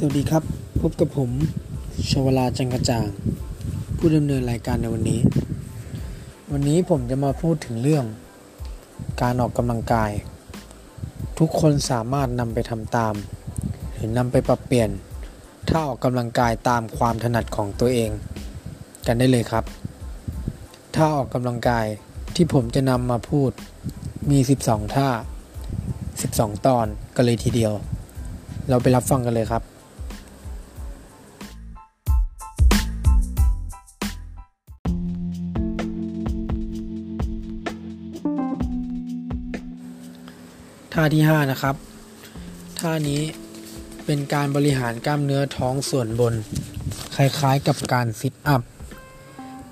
สวัสดีครับ พบกับผมชวลาจังกระจ่าง ผู้ดำเนินรายการในวันนี้ วันนี้ผมจะมาพูดถึงเรื่อง การออกกำลังกาย ทุกคนสามารถนำไปทำตาม หรือนำไปปรับเปลี่ยน ถ้าออกกำลังกายตามความถนัดของตัวเอง กันได้เลยครับถ้าออกกำลังกายที่ผมจะนำมาพูดมี 12 ท่า 12 ตอนกันเลยทีเดียวเราไปรับฟังกันเลยครับ ท่าที่ 5 นะครับ ท่านี้เป็นการบริหารกล้ามเนื้อท้องส่วนบน คล้ายๆกับการซิทอัพ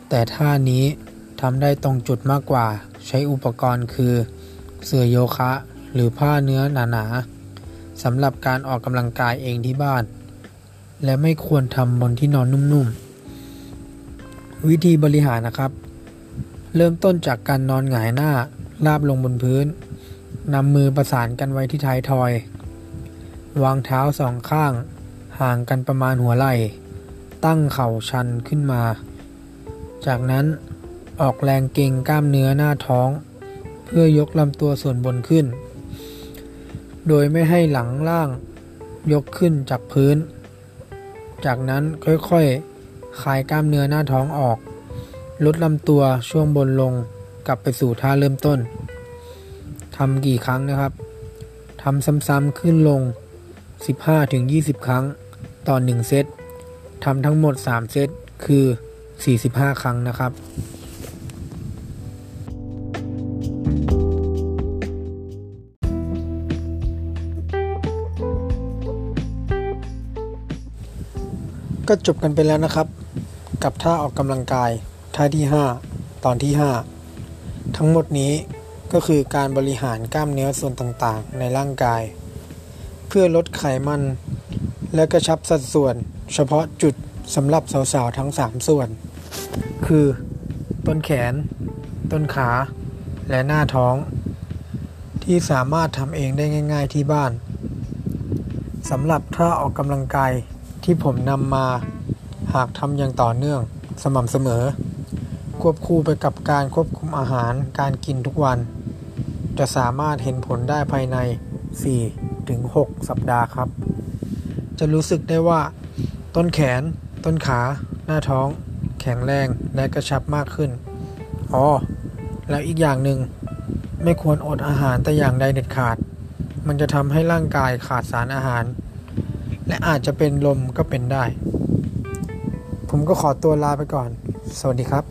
แต่ท่านี้ทำได้ตรงจุดมากกว่า ใช้อุปกรณ์คือ เสื่อโยคะ หรือผ้าเนื้อหนาๆสำหรับการออกกำลังกายเองที่บ้าน และไม่ควรทำบนที่นอนนุ่มๆ วิธีบริหารนะครับ เริ่มต้นจากการนอนหงายหน้า ราบลงบนพื้น นำมือประสานกันไว้ที่ท้ายทอย วางเท้าสองข้าง ห่างกันประมาณหัวไหล่ ตั้งเข่าชันขึ้นมา จากนั้นออกแรงเก่งกล้ามเนื้อหน้าท้อง เพื่อยกลำตัวส่วนบนขึ้น โดยไม่ให้หลังล่างยกขึ้นจากพื้น จากนั้นค่อยๆคลายกล้ามเนื้อหน้าท้องออก ลดลำตัวช่วงบนลงกลับไปสู่ท่าเริ่มต้น ทำกี่ครั้งนะครับทำซ้ำๆขึ้นลง 15-20 ครั้งต่อ 1 เซตทำทั้งหมด 3 เซตคือ 45 ครั้งนะครับ ก็จบกันไปแล้วนะครับ กับท่าออกกำลังกายท่าที่ 5 ตอนที่ 5 ทั้งหมดนี้ ก็คือการบริหารกล้ามเนื้อส่วนต่างๆ ในร่างกาย เพื่อลดไขมัน และกระชับสัดส่วน เฉพาะจุดสำหรับสาวๆทั้ง 3 ส่วน คือ ต้นแขน ต้นขา และหน้าท้อง ที่สามารถทำเองได้ง่าย ๆที่บ้านสำหรับท่าออกกำลังกายที่ผมนำมาหากทำอย่างต่อเนื่องสม่ำเสมอ ควบคู่ไปกับการควบคุมอาหารการกินทุกวัน จะสามารถเห็นผลได้ภายใน 4-6 สัปดาห์ครับ จะรู้สึกได้ว่า ต้นแขน ต้นขา หน้าท้อง แข็งแรงและกระชับมากขึ้น อ๋อ แล้วอีกอย่างหนึ่งไม่ควรอดอาหารแต่อย่างใดเด็ดขาด มันจะทำให้ร่างกายขาดสารอาหาร และอาจจะเป็นลมก็เป็นได้ ผมก็ขอตัวลาไปก่อน สวัสดีครับ